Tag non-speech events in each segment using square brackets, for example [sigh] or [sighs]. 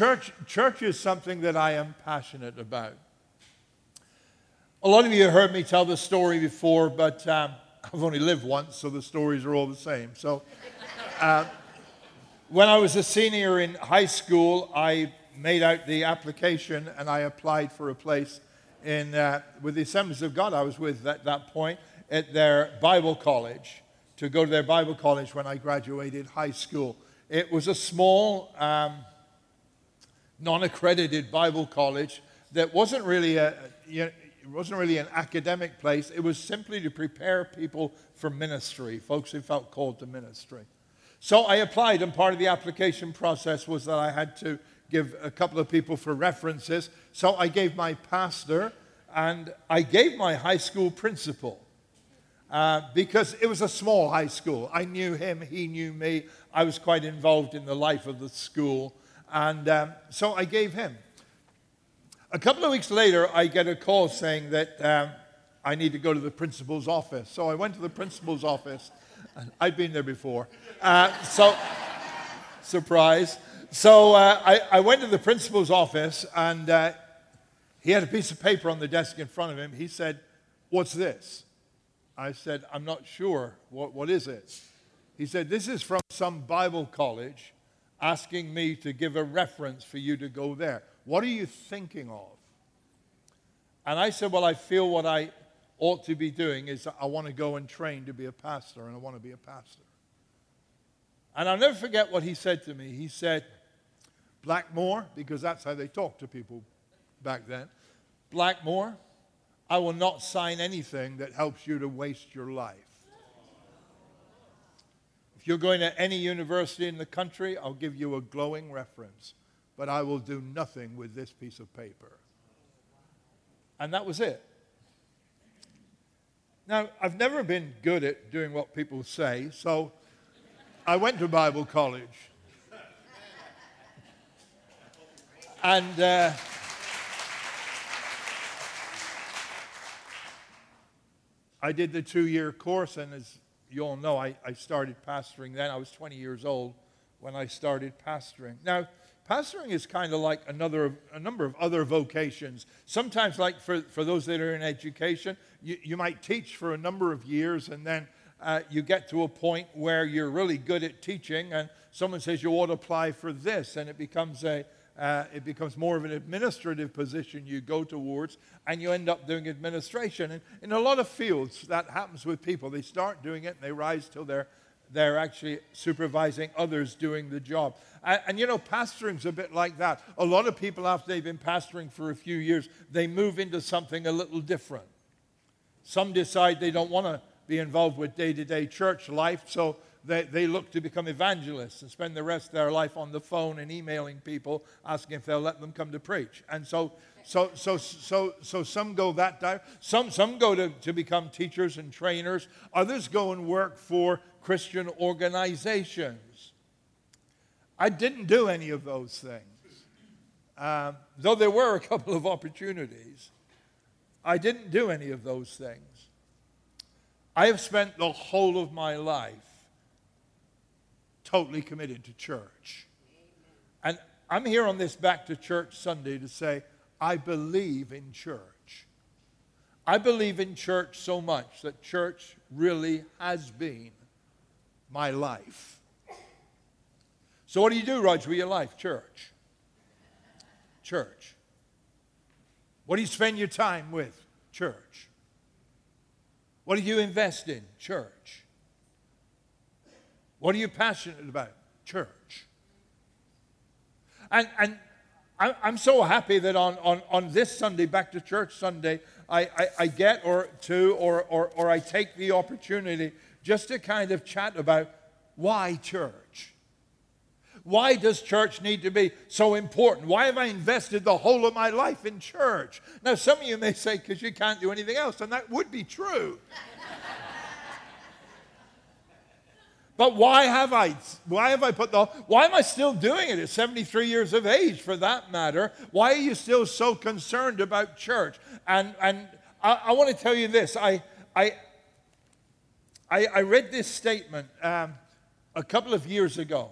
church, church is something that I am passionate about. A lot of you have heard me tell this story before, but um, I've only lived once, so the stories are all the same. So, uh, when I was a senior in high school, I made out the application and I applied for a place in, uh, with the Assemblies of God I was with at that point at their Bible college to go to their Bible college when I graduated high school. It was a small, um, non accredited Bible college that wasn't really a, you know, it wasn't really an academic place. It was simply to prepare people for ministry, folks who felt called to ministry. So I applied, and part of the application process was that I had to give a couple of people for references. So I gave my pastor and I gave my high school principal. Uh, because it was a small high school. I knew him, he knew me. I was quite involved in the life of the school. And um, so I gave him. A couple of weeks later, I get a call saying that um, I need to go to the principal's office. So I went to the principal's office. I'd been there before. Uh, so, surprise. So uh, I, I, went to the principal's office, and uh, he had a piece of paper on the desk in front of him. He said, What's this? I said, I'm not sure. What, what is it? He said, This is from some Bible college asking me to give a reference for you to go there. What are you thinking of? And I said, Well, I feel what I ought to be doing is I want to go and train to be a pastor, and I want to be a pastor. And I'll never forget what he said to me. He said, Blackmore, because that's how they talked to people back then. Blackmore, I will not sign anything that helps you to waste your life. If you're going to any university in the country, I'll give you a glowing reference, but I will do nothing with this piece of paper. And that was it. Now, I've never been good at doing what people say, so I went to Bible college. And. Uh, I did the two year course, and as you all know, I, I started pastoring then. I was 20 years old when I started pastoring. Now, pastoring is kind of like another, a number of other vocations. Sometimes, like for, for those that are in education, you, you might teach for a number of years, and then uh, you get to a point where you're really good at teaching, and someone says you ought to apply for this, and it becomes a, uh, it becomes more of an administrative position you go towards, and you end up doing administration. And in a lot of fields, that happens with people. They start doing it and they rise till they're, they're actually supervising others doing the job. And, and you know, pastoring's a bit like that. A lot of people, after they've been pastoring for a few years, they move into something a little different. Some decide they don't want to be involved with day to day church life, so they, they look to become evangelists and spend the rest of their life on the phone and emailing people asking if they'll let them come to preach. And so, so, so, so, so some go that direction. Some, some go to, to become teachers and trainers. Others go and work for Christian organizations. I didn't do any of those things. Um, though there were a couple of opportunities, I didn't do any of those things. I have spent the whole of my life totally committed to church. And I'm here on this Back to Church Sunday to say, I believe in church. I believe in church so much that church really has been my life. So, what do you do, Roger, with your life? Church. Church. What do you spend your time with? Church. What do you invest in? Church. What are you passionate about? Church. And, and I'm so happy that on, on, on this Sunday, Back to Church Sunday, I, I, I get or to or, or, or I take the opportunity just to kind of chat about why church? Why does church need to be so important? Why have I invested the whole of my life in church? Now, some of you may say, because you can't do anything else, and that would be true. But why have I? Why have I put the? Why am I still doing it at 73 years of age, for that matter? Why are you still so concerned about church? And and I, I want to tell you this. I I I, I read this statement um, a couple of years ago,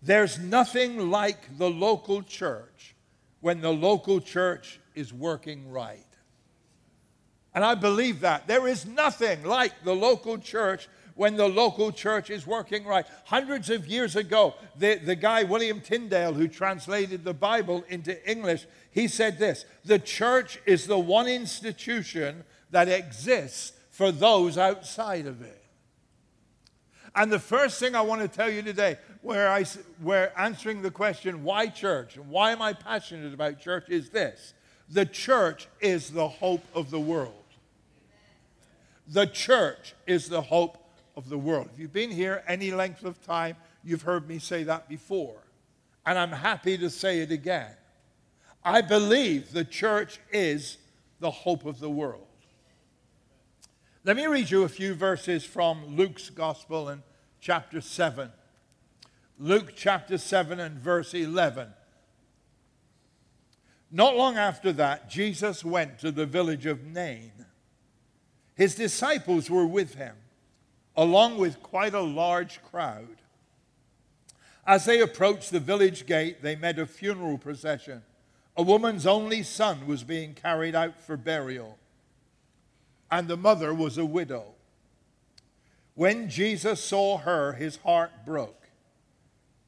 There's nothing like the local church when the local church is working right. And I believe that. There is nothing like the local church when the local church is working right. Hundreds of years ago, the, the guy, William Tyndale, who translated the Bible into English, he said this The church is the one institution that exists for those outside of it. And the first thing I want to tell you today, where I, where answering the question, why church, and why am I passionate about church, is this the church is the hope of the world. The church is the hope of the world. If you've been here any length of time, you've heard me say that before. And I'm happy to say it again. I believe the church is the hope of the world. Let me read you a few verses from Luke's Gospel in chapter 7. Luke chapter 7 and verse 11. Not long after that, Jesus went to the village of Nain. His disciples were with him, along with quite a large crowd. As they approached the village gate, they met a funeral procession. A woman's only son was being carried out for burial and the mother was a widow. When Jesus saw her, his heart broke.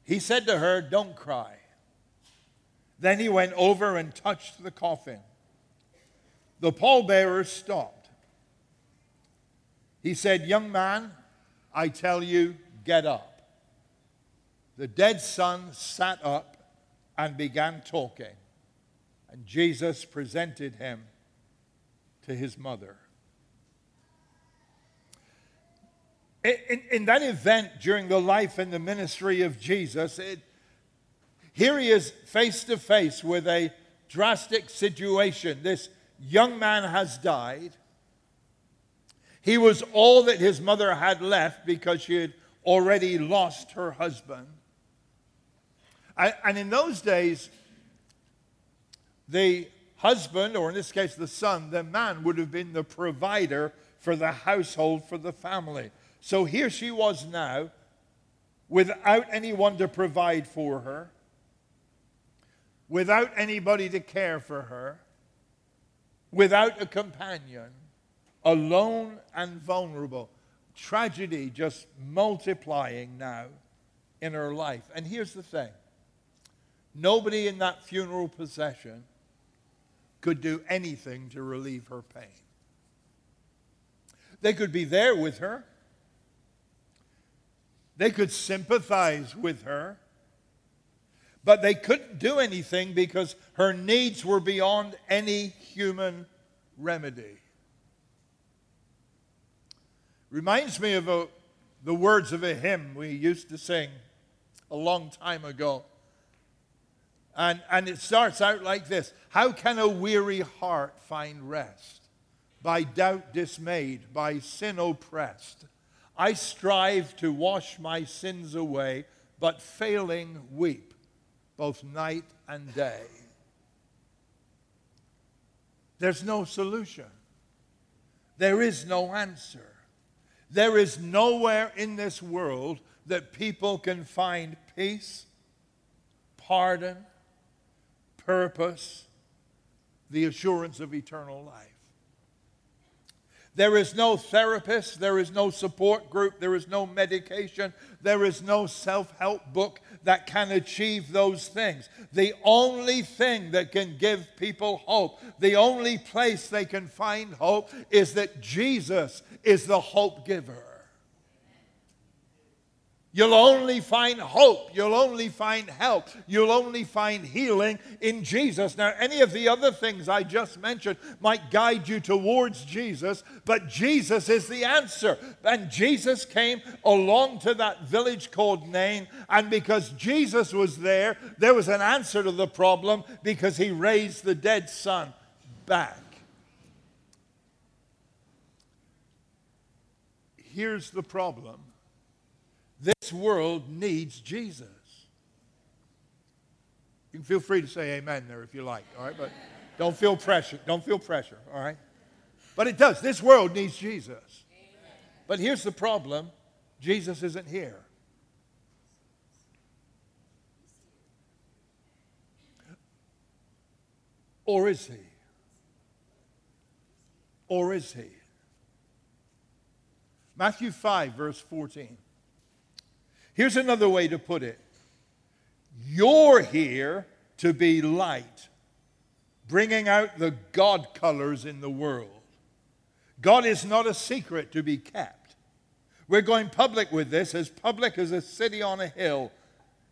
He said to her, Don't cry. Then he went over and touched the coffin. The pallbearers stopped. He said, Young man, I tell you, get up. The dead son sat up and began talking, and Jesus presented him to his mother. In, in, that event during the life and the ministry of Jesus, it, here he is face to face with a drastic situation. This young man has died. He was all that his mother had left because she had already lost her husband. And in those days, the husband, or in this case the son, the man would have been the provider for the household, for the family. So here she was now, without anyone to provide for her, without anybody to care for her, without a companion, alone and vulnerable. Tragedy just multiplying now in her life. And here's the thing nobody in that funeral procession could do anything to relieve her pain. They could be there with her. They could sympathize with her, but they couldn't do anything because her needs were beyond any human remedy. Reminds me of a, the words of a hymn we used to sing a long time ago. And, and it starts out like this How can a weary heart find rest? By doubt dismayed, by sin oppressed. I strive to wash my sins away, but failing weep both night and day. There's no solution. There is no answer. There is nowhere in this world that people can find peace, pardon, purpose, the assurance of eternal life. There is no therapist, there is no support group, there is no medication, there is no self help book that can achieve those things. The only thing that can give people hope, the only place they can find hope, is that Jesus is the hope giver. You'll only find hope. You'll only find help. You'll only find healing in Jesus. Now, any of the other things I just mentioned might guide you towards Jesus, but Jesus is the answer. And Jesus came along to that village called Nain, and because Jesus was there, there was an answer to the problem because he raised the dead son back. Here's the problem this world needs Jesus. You can feel free to say amen there if you like, all right? But don't feel pressure. Don't feel pressure, all right? But it does. This world needs Jesus. But here's the problem Jesus isn't here. Or is he? Or is he? Matthew 5, verse 14. Here's another way to put it You're here to be light, bringing out the God colors in the world. God is not a secret to be kept. We're going public with this, as public as a city on a hill.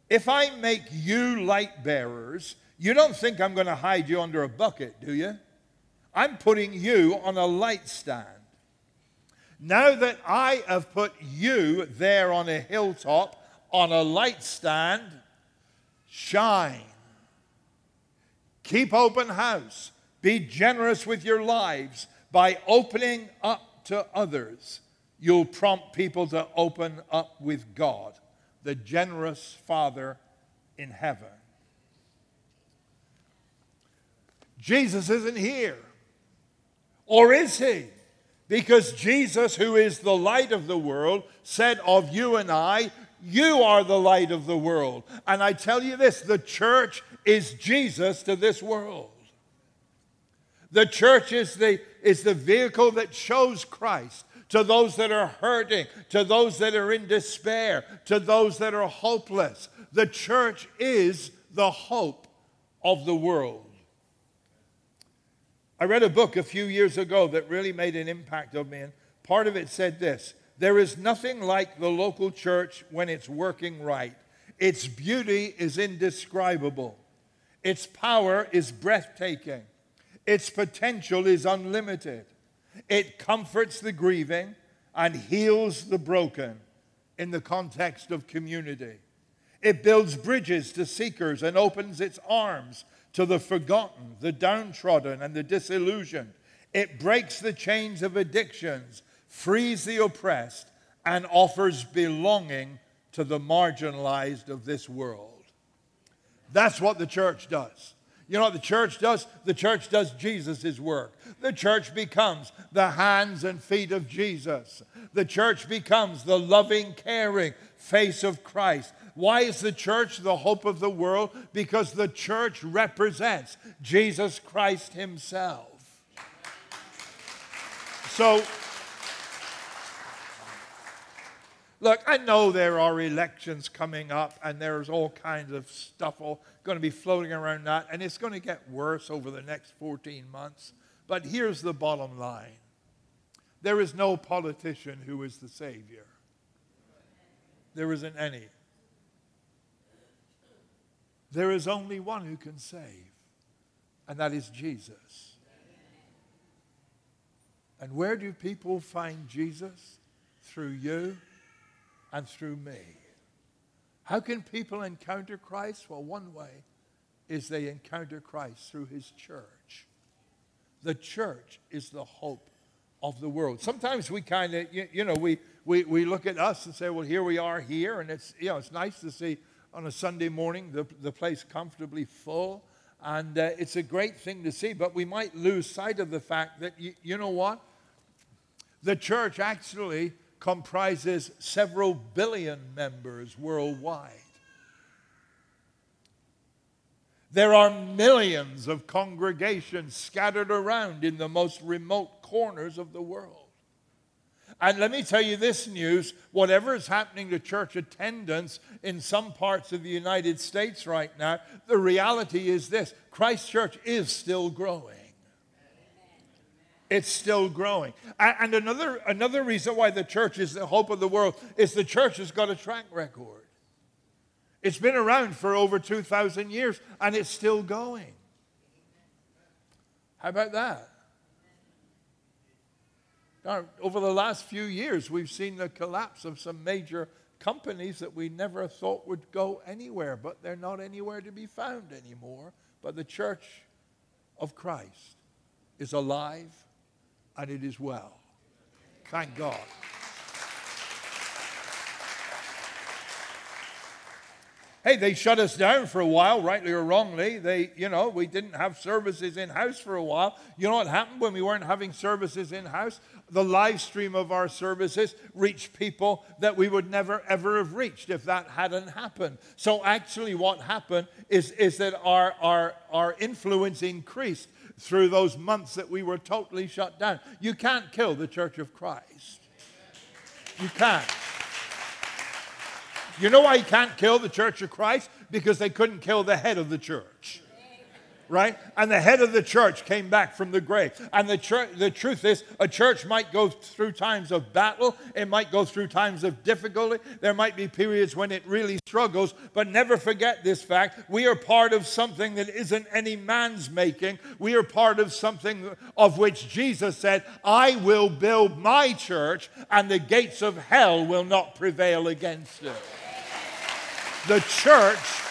If I make you light bearers, you don't think I'm going to hide you under a bucket, do you? I'm putting you on a light stand. Now that I have put you there on a hilltop, on a light stand, shine. Keep open house. Be generous with your lives by opening up to others. You'll prompt people to open up with God, the generous Father in heaven. Jesus isn't here. Or is he? Because Jesus, who is the light of the world, said of you and I, You are the light of the world. And I tell you this the church is Jesus to this world. The church is the, is the vehicle that shows Christ to those that are hurting, to those that are in despair, to those that are hopeless. The church is the hope of the world. I read a book a few years ago that really made an impact on me, and part of it said this There is nothing like the local church when it's working right. Its beauty is indescribable, its power is breathtaking, its potential is unlimited. It comforts the grieving and heals the broken in the context of community. It builds bridges to seekers and opens its arms to the forgotten, the downtrodden, and the disillusioned. It breaks the chains of addictions, frees the oppressed, and offers belonging to the marginalized of this world. That's what the church does. You know what the church does? The church does Jesus' work. The church becomes the hands and feet of Jesus. The church becomes the loving, caring face of Christ. Why is the church the hope of the world? Because the church represents Jesus Christ Himself. So, look, I know there are elections coming up and there's all kinds of stuff all going to be floating around that, and it's going to get worse over the next 14 months. But here's the bottom line there is no politician who is the Savior, there isn't any. There is only one who can save, and that is Jesus. And where do people find Jesus? Through you and through me. How can people encounter Christ? Well, one way is they encounter Christ through his church. The church is the hope of the world. Sometimes we kind of, you, you, know, we, we, we look at us and say, well, here we are here, and it's, you know, it's nice to see on a Sunday morning, the, the place comfortably full. And uh, it's a great thing to see, but we might lose sight of the fact that, you, you know what? The church actually comprises several billion members worldwide. There are millions of congregations scattered around in the most remote corners of the world. And let me tell you this news whatever is happening to church attendance in some parts of the United States right now, the reality is this Christ Church is still growing. It's still growing. And another, another reason why the church is the hope of the world is the church has got a track record. It's been around for over 2,000 years and it's still going. How about that? Over the last few years, we've seen the collapse of some major companies that we never thought would go anywhere, but they're not anywhere to be found anymore. But the church of Christ is alive and it is well. Thank God. Hey, they shut us down for a while, rightly or wrongly. They, you know, we didn't have services in house for a while. You know what happened when we weren't having services in house? The live stream of our services reached people that we would never ever have reached if that hadn't happened. So actually, what happened is, is that our, our, our influence increased through those months that we were totally shut down. You can't kill the church of Christ. You can't. You know why you can't kill the church of Christ? Because they couldn't kill the head of the church right? And the head of the church came back from the grave. And the, the truth is, a church might go through times of battle, it might go through times of difficulty, there might be periods when it really struggles, but never forget this fact we are part of something that isn't any man's making. We are part of something of which Jesus said, I will build my church, and the gates of hell will not prevail against it. The church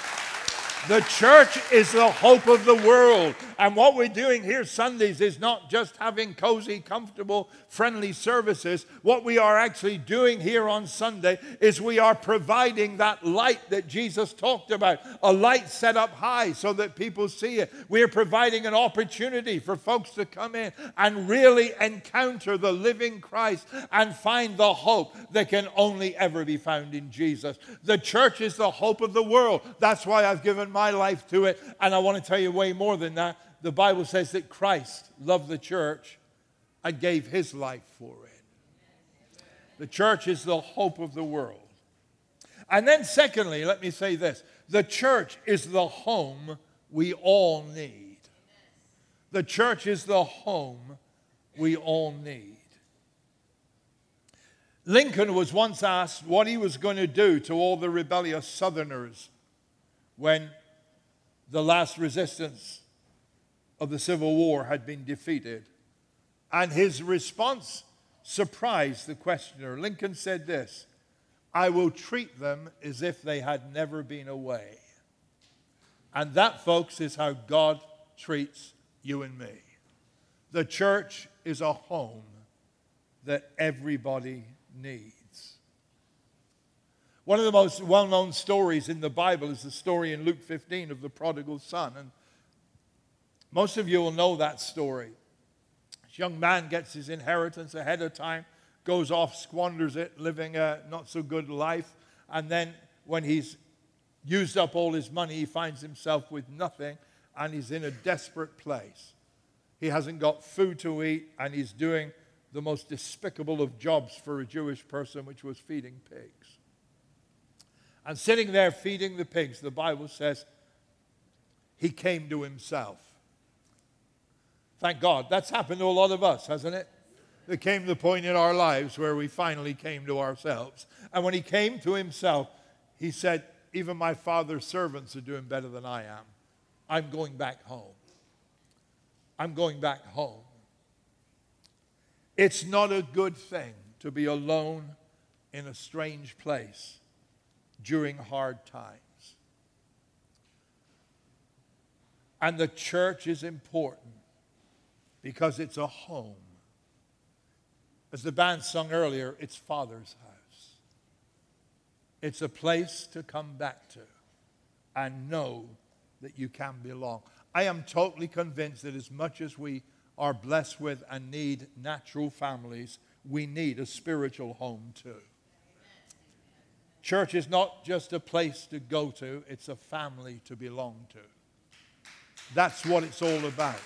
the church is the hope of the world. And what we're doing here Sundays is not just having cozy, comfortable, friendly services. What we are actually doing here on Sunday is we are providing that light that Jesus talked about, a light set up high so that people see it. We are providing an opportunity for folks to come in and really encounter the living Christ and find the hope that can only ever be found in Jesus. The church is the hope of the world. That's why I've given my life to it. And I want to tell you way more than that the Bible says that Christ loved the church and gave his life for it. The church is the hope of the world. And then, secondly, let me say this the church is the home we all need. The church is the home we all need. Lincoln was once asked what he was going to do to all the rebellious Southerners when the last resistance of the Civil War had been defeated. And his response surprised the questioner. Lincoln said this I will treat them as if they had never been away. And that, folks, is how God treats you and me. The church is a home that everybody needs. One of the most well known stories in the Bible is the story in Luke 15 of the prodigal son. And most of you will know that story. This young man gets his inheritance ahead of time, goes off, squanders it, living a not so good life, and then when he's used up all his money, he finds himself with nothing and he's in a desperate place. He hasn't got food to eat and he's doing the most despicable of jobs for a Jewish person, which was feeding pigs. And sitting there feeding the pigs, the Bible says he came to himself. Thank God. That's happened to a lot of us, hasn't it? There came the point in our lives where we finally came to ourselves. And when he came to himself, he said, Even my father's servants are doing better than I am. I'm going back home. I'm going back home. It's not a good thing to be alone in a strange place during hard times. And the church is important because it's a home. As the band sung earlier, it's Father's house. It's a place to come back to and know that you can belong. I am totally convinced that as much as we are blessed with and need natural families, we need a spiritual home too. Church is not just a place to go to, it's a family to belong to. That's what it's all about.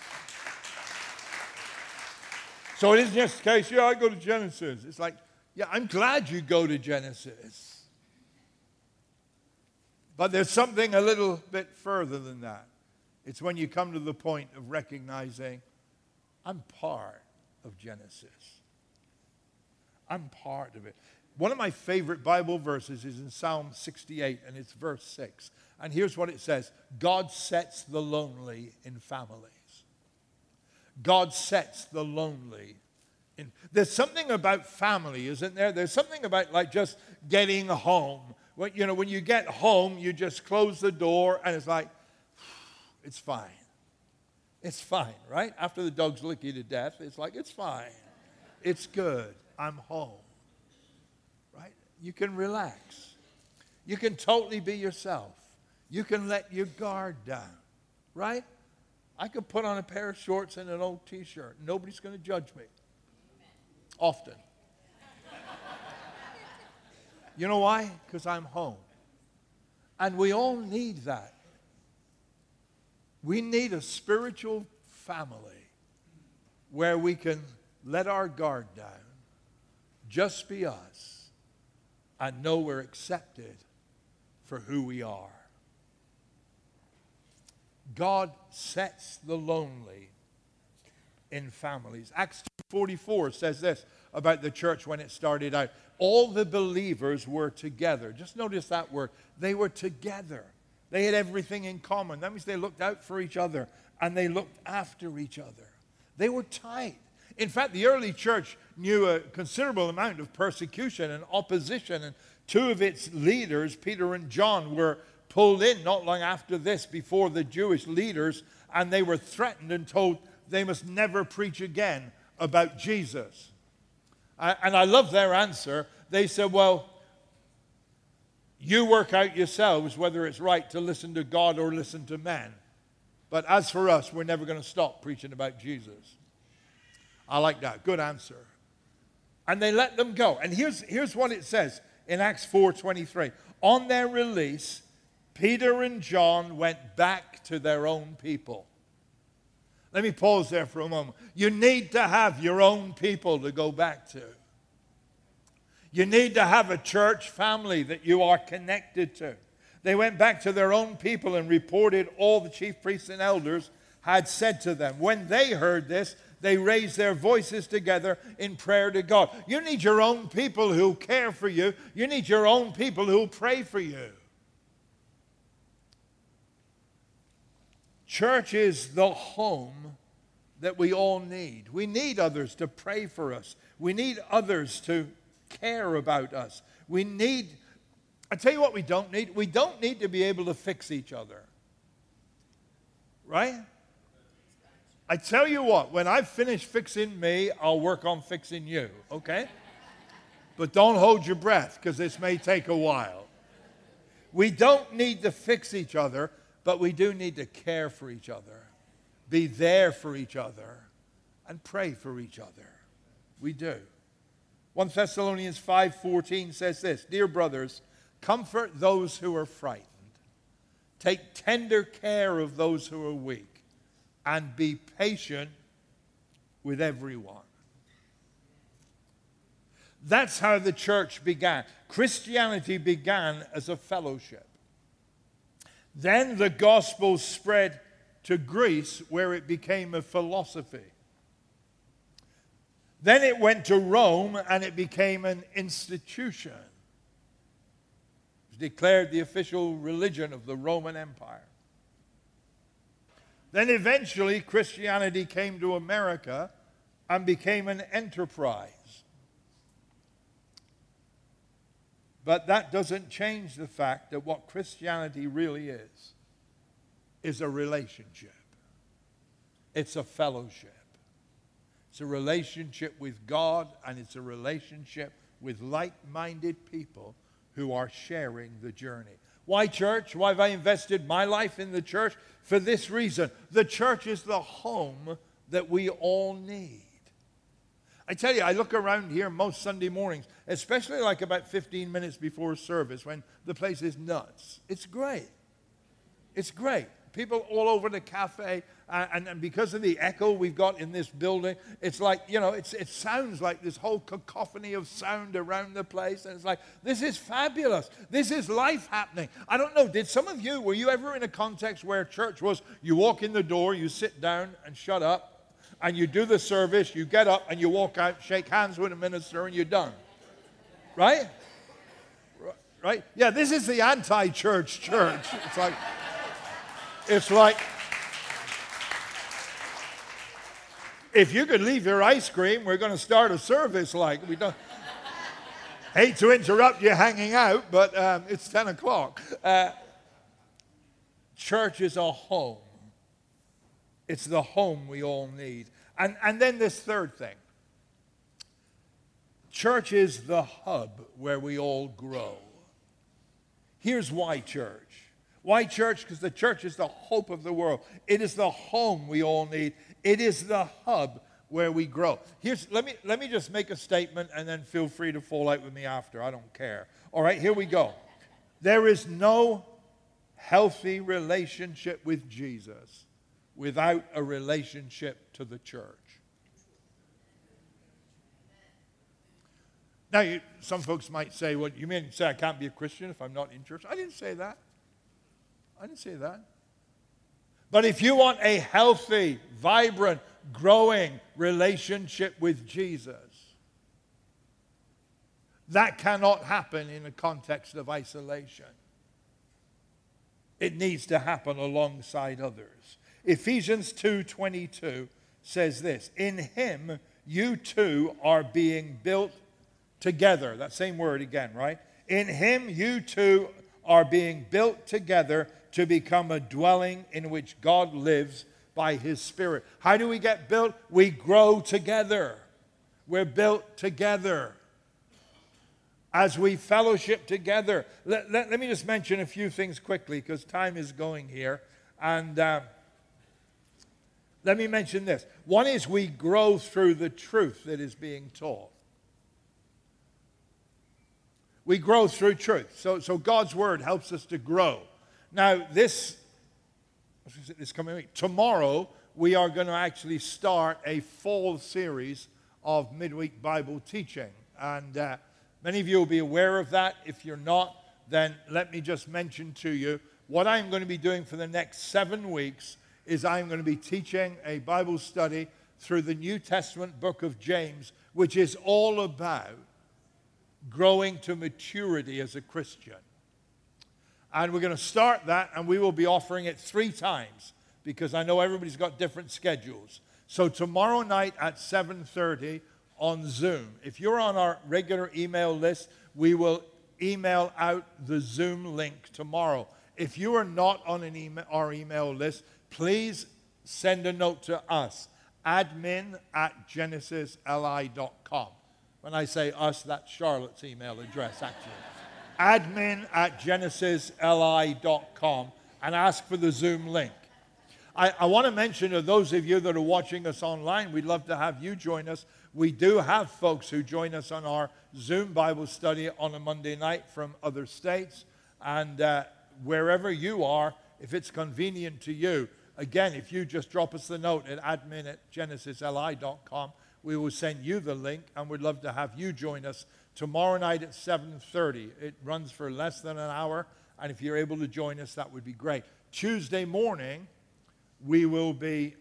So it isn't just a case, yeah, I go to Genesis. It's like, yeah, I'm glad you go to Genesis. But there's something a little bit further than that. It's when you come to the point of recognizing I'm part of Genesis. I'm part of it. One of my favorite Bible verses is in Psalm 68, and it's verse 6. And here's what it says God sets the lonely in family. God sets the lonely. In. There's something about family, isn't there? There's something about like just getting home. When, you know, when you get home, you just close the door and it's like, [sighs] it's fine. It's fine, right? After the dogs lick you to death, it's like, it's fine. It's good. I'm home. Right? You can relax. You can totally be yourself. You can let your guard down, right? I could put on a pair of shorts and an old t shirt. Nobody's going to judge me. Often. [laughs] you know why? Because I'm home. And we all need that. We need a spiritual family where we can let our guard down, just be us, and know we're accepted for who we are. God sets the lonely in families. Acts 44 says this about the church when it started out. All the believers were together. Just notice that word. They were together. They had everything in common. That means they looked out for each other and they looked after each other. They were tight. In fact, the early church knew a considerable amount of persecution and opposition, and two of its leaders, Peter and John, were pulled in not long after this before the Jewish leaders, and they were threatened and told they must never preach again about Jesus. And I love their answer. They said, Well, you work out yourselves whether it's right to listen to God or listen to men. But as for us, we're never going to stop preaching about Jesus. I like that. Good answer. And they let them go. And here's, here's what it says in Acts 4:23. On their release, Peter and John went back to their own people. Let me pause there for a moment. You need to have your own people to go back to. You need to have a church family that you are connected to. They went back to their own people and reported all the chief priests and elders had said to them. When they heard this, they raised their voices together in prayer to God. You need your own people who care for you, you need your own people who pray for you. Church is the home that we all need. We need others to pray for us. We need others to care about us. We need, I tell you what, we don't need. We don't need to be able to fix each other. Right? I tell you what, when I finish fixing me, I'll work on fixing you, okay? But don't hold your breath because this may take a while. We don't need to fix each other. But we do need to care for each other, be there for each other, and pray for each other. We do. 1 Thessalonians 5:14 says this, "Dear brothers, comfort those who are frightened. Take tender care of those who are weak, and be patient with everyone." That's how the church began. Christianity began as a fellowship. Then the gospel spread to Greece, where it became a philosophy. Then it went to Rome and it became an institution. It was declared the official religion of the Roman Empire. Then eventually Christianity came to America and became an enterprise. But that doesn't change the fact that what Christianity really is is a relationship. It's a fellowship. It's a relationship with God and it's a relationship with like minded people who are sharing the journey. Why church? Why have I invested my life in the church? For this reason the church is the home that we all need. I tell you, I look around here most Sunday mornings, especially like about 15 minutes before service when the place is nuts. It's great. It's great. People all over the cafe, uh, and, and, because of the echo we've got in this building, it's like, you know, it's, it sounds like this whole cacophony of sound around the place. And it's like, this is fabulous. This is life happening. I don't know, did some of you, were you ever in a context where church was you walk in the door, you sit down and shut up, and you do the service, you get up and you walk out, shake hands with the minister, and you're done. Right? Right? Yeah, this is the anti church church. It's like, it's like, if you could leave your ice cream, we're going to start a service like we don't. Hate to interrupt you hanging out, but um, it's 10 o'clock. Uh, church is a home. It's the home we all need. And, and then this third thing church is the hub where we all grow. Here's why, church. Why church? Because the church is the hope of the world. It is the home we all need. It is the hub where we grow. Here's let me let me just make a statement and then feel free to fall out with me after. I don't care. All right, here we go. There is no healthy relationship with Jesus without a relationship to the church. Now, you, some folks might say, well, you mean say I can't be a Christian if I'm not in church? I didn't say that. I didn't say that. But if you want a healthy, vibrant, growing relationship with Jesus, that cannot happen in a context of isolation. It needs to happen alongside others. Ephesians 2:22 says this, "In him you two are being built together." That same word again, right? In him you two are being built together to become a dwelling in which God lives by his spirit. How do we get built? We grow together. We're built together as we fellowship together. Let, let, let, me just mention a few things quickly because time is going here. And uh, let me mention this. One is we grow through the truth that is being taught. We grow through truth. So, so God's word helps us to grow. Now, this, this coming week, tomorrow, we are going to actually start a fall series of midweek Bible teaching. And uh, Many of you will be aware of that. If you're not, then let me just mention to you what I'm going to be doing for the next seven weeks is I'm going to be teaching a Bible study through the New Testament book of James, which is all about growing to maturity as a Christian. And we're going to start that, and we will be offering it three times because I know everybody's got different schedules. So tomorrow night at 7:30 on Zoom. If you're on our regular email list, we will email out the Zoom link tomorrow. If you are not on an email, our email list, please send a note to us admin at genesisli.com. When I say us, that's Charlotte's email address, actually. admin at genesisli.com and ask for the Zoom link. I, I want to mention to those of you that are watching us online, we'd love to have you join us we do have folks who join us on our Zoom Bible study on a Monday night from other states. And uh, wherever you are, if it's convenient to you, again, if you just drop us the note at admin at genesisli.com, we will send you the link and we'd love to have you join us tomorrow night at 7.30. It runs for less than an hour, and if you're able to join us, that would be great. Tuesday morning, we will be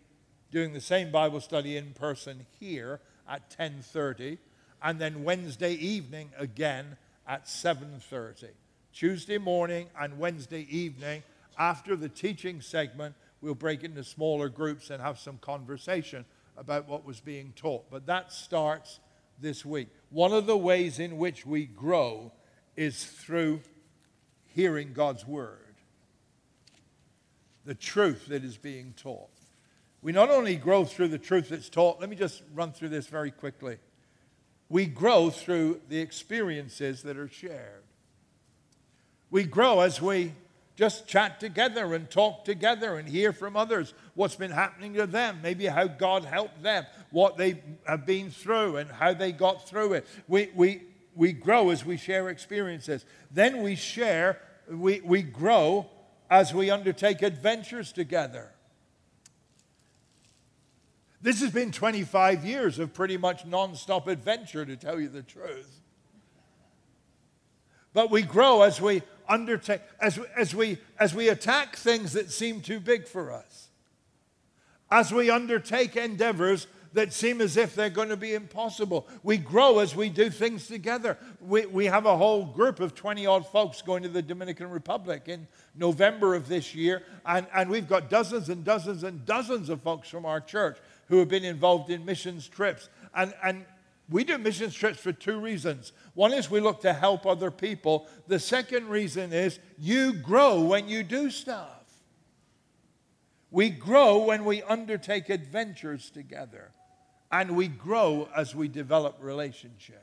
doing the same Bible study in person here at 10:30 and then Wednesday evening again at 7:30. Tuesday morning and Wednesday evening after the teaching segment we'll break into smaller groups and have some conversation about what was being taught. But that starts this week. One of the ways in which we grow is through hearing God's word. The truth that is being taught. We not only grow through the truth that's taught, let me just run through this very quickly. We grow through the experiences that are shared. We grow as we just chat together and talk together and hear from others what's been happening to them, maybe how God helped them, what they have been through, and how they got through it. We, we, we grow as we share experiences. Then we share, we, we grow as we undertake adventures together. This has been 25 years of pretty much nonstop adventure, to tell you the truth. But we grow as we undertake, as, as, we, as we attack things that seem too big for us, as we undertake endeavors that seem as if they're going to be impossible. We grow as we do things together. We, we have a whole group of 20 odd folks going to the Dominican Republic in November of this year, and, and we've got dozens and dozens and dozens of folks from our church who have been involved in missions trips. And, and we do mission trips for two reasons. One is we look to help other people. The second reason is you grow when you do stuff. We grow when we undertake adventures together, and we grow as we develop relationships.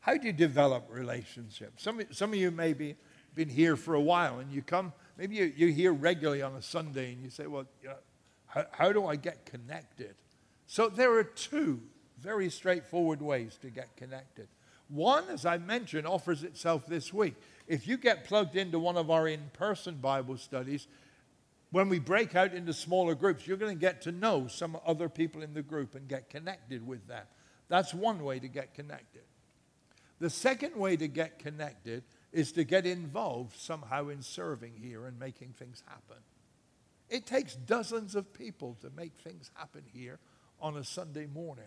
How do you develop relationships? Some, some of you may be been here for a while and you come, maybe you, you're here regularly on a Sunday and you say, well, you know, how, how do I get connected? So there are two very straightforward ways to get connected. One, as I mentioned, offers itself this week. If you get plugged into one of our in person Bible studies, when we break out into smaller groups, you're going to get to know some other people in the group and get connected with them. That's one way to get connected. The second way to get connected is to get involved somehow in serving here and making things happen. It takes dozens of people to make things happen here on a Sunday morning.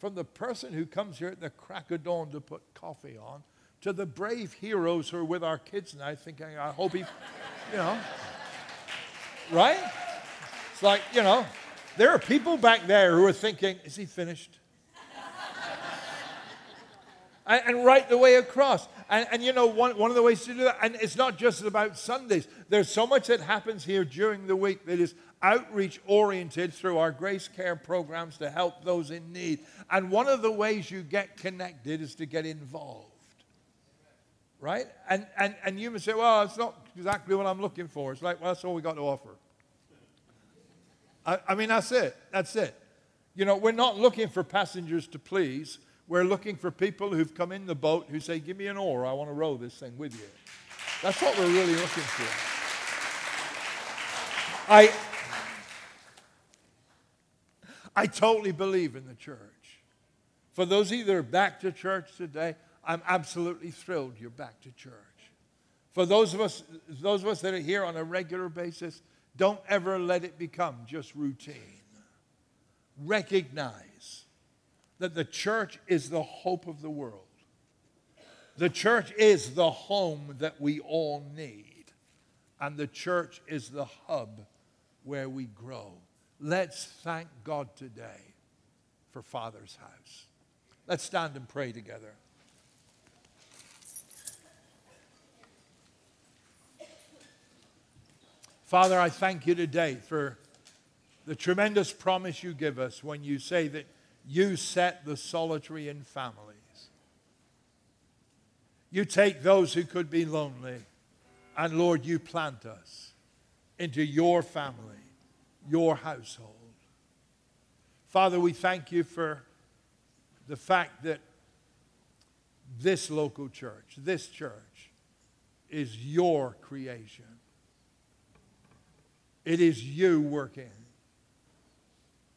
From the person who comes here at the crack of dawn to put coffee on, to the brave heroes who are with our kids now thinking, I hope he, you know, right? It's like, you know, there are people back there who are thinking, is he finished? and, and right the way across. And, and, you know, one, one of the ways to do that, and it's not just about Sundays, there's so much that happens here during the week that is outreach oriented through our grace care programs to help those in need. And one of the ways you get connected is to get involved. Right? And, and, and you may say, well, it's not exactly what I'm looking for. It's like, well, that's all we got to offer. I, I mean, that's it. That's it. You know, we're not looking for passengers to please. We're looking for people who've come in the boat who say, Give me an oar, I want to row this thing with you. That's what we're really looking for. I, I totally believe in the church. For those either back to church today, I'm absolutely thrilled you're back to church. For those of us, those of us that are here on a regular basis, don't ever let it become just routine. Recognize that the church is the hope of the world. The church is the home that we all need. And the church is the hub where we grow. Let's thank God today for Father's house. Let's stand and pray together. Father, I thank you today for the tremendous promise you give us when you say that you set the solitary in families. You take those who could be lonely, and Lord, you plant us into your family your household. Father, we thank you for the fact that this local church, this church, is your creation. It is you working.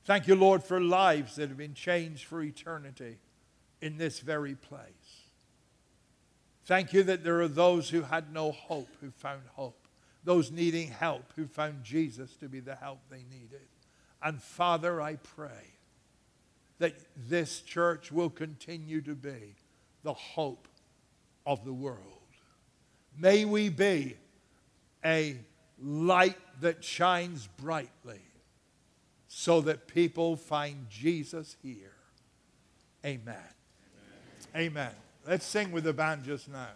Thank you, Lord, for lives that have been changed for eternity in this very place. Thank you that there are those who had no hope who found hope those needing help who found Jesus to be the help they needed. And Father, I pray that this church will continue to be the hope of the world. May we be a light that shines brightly so that people find Jesus here. Amen. Amen. Amen. Let's sing with the band just now.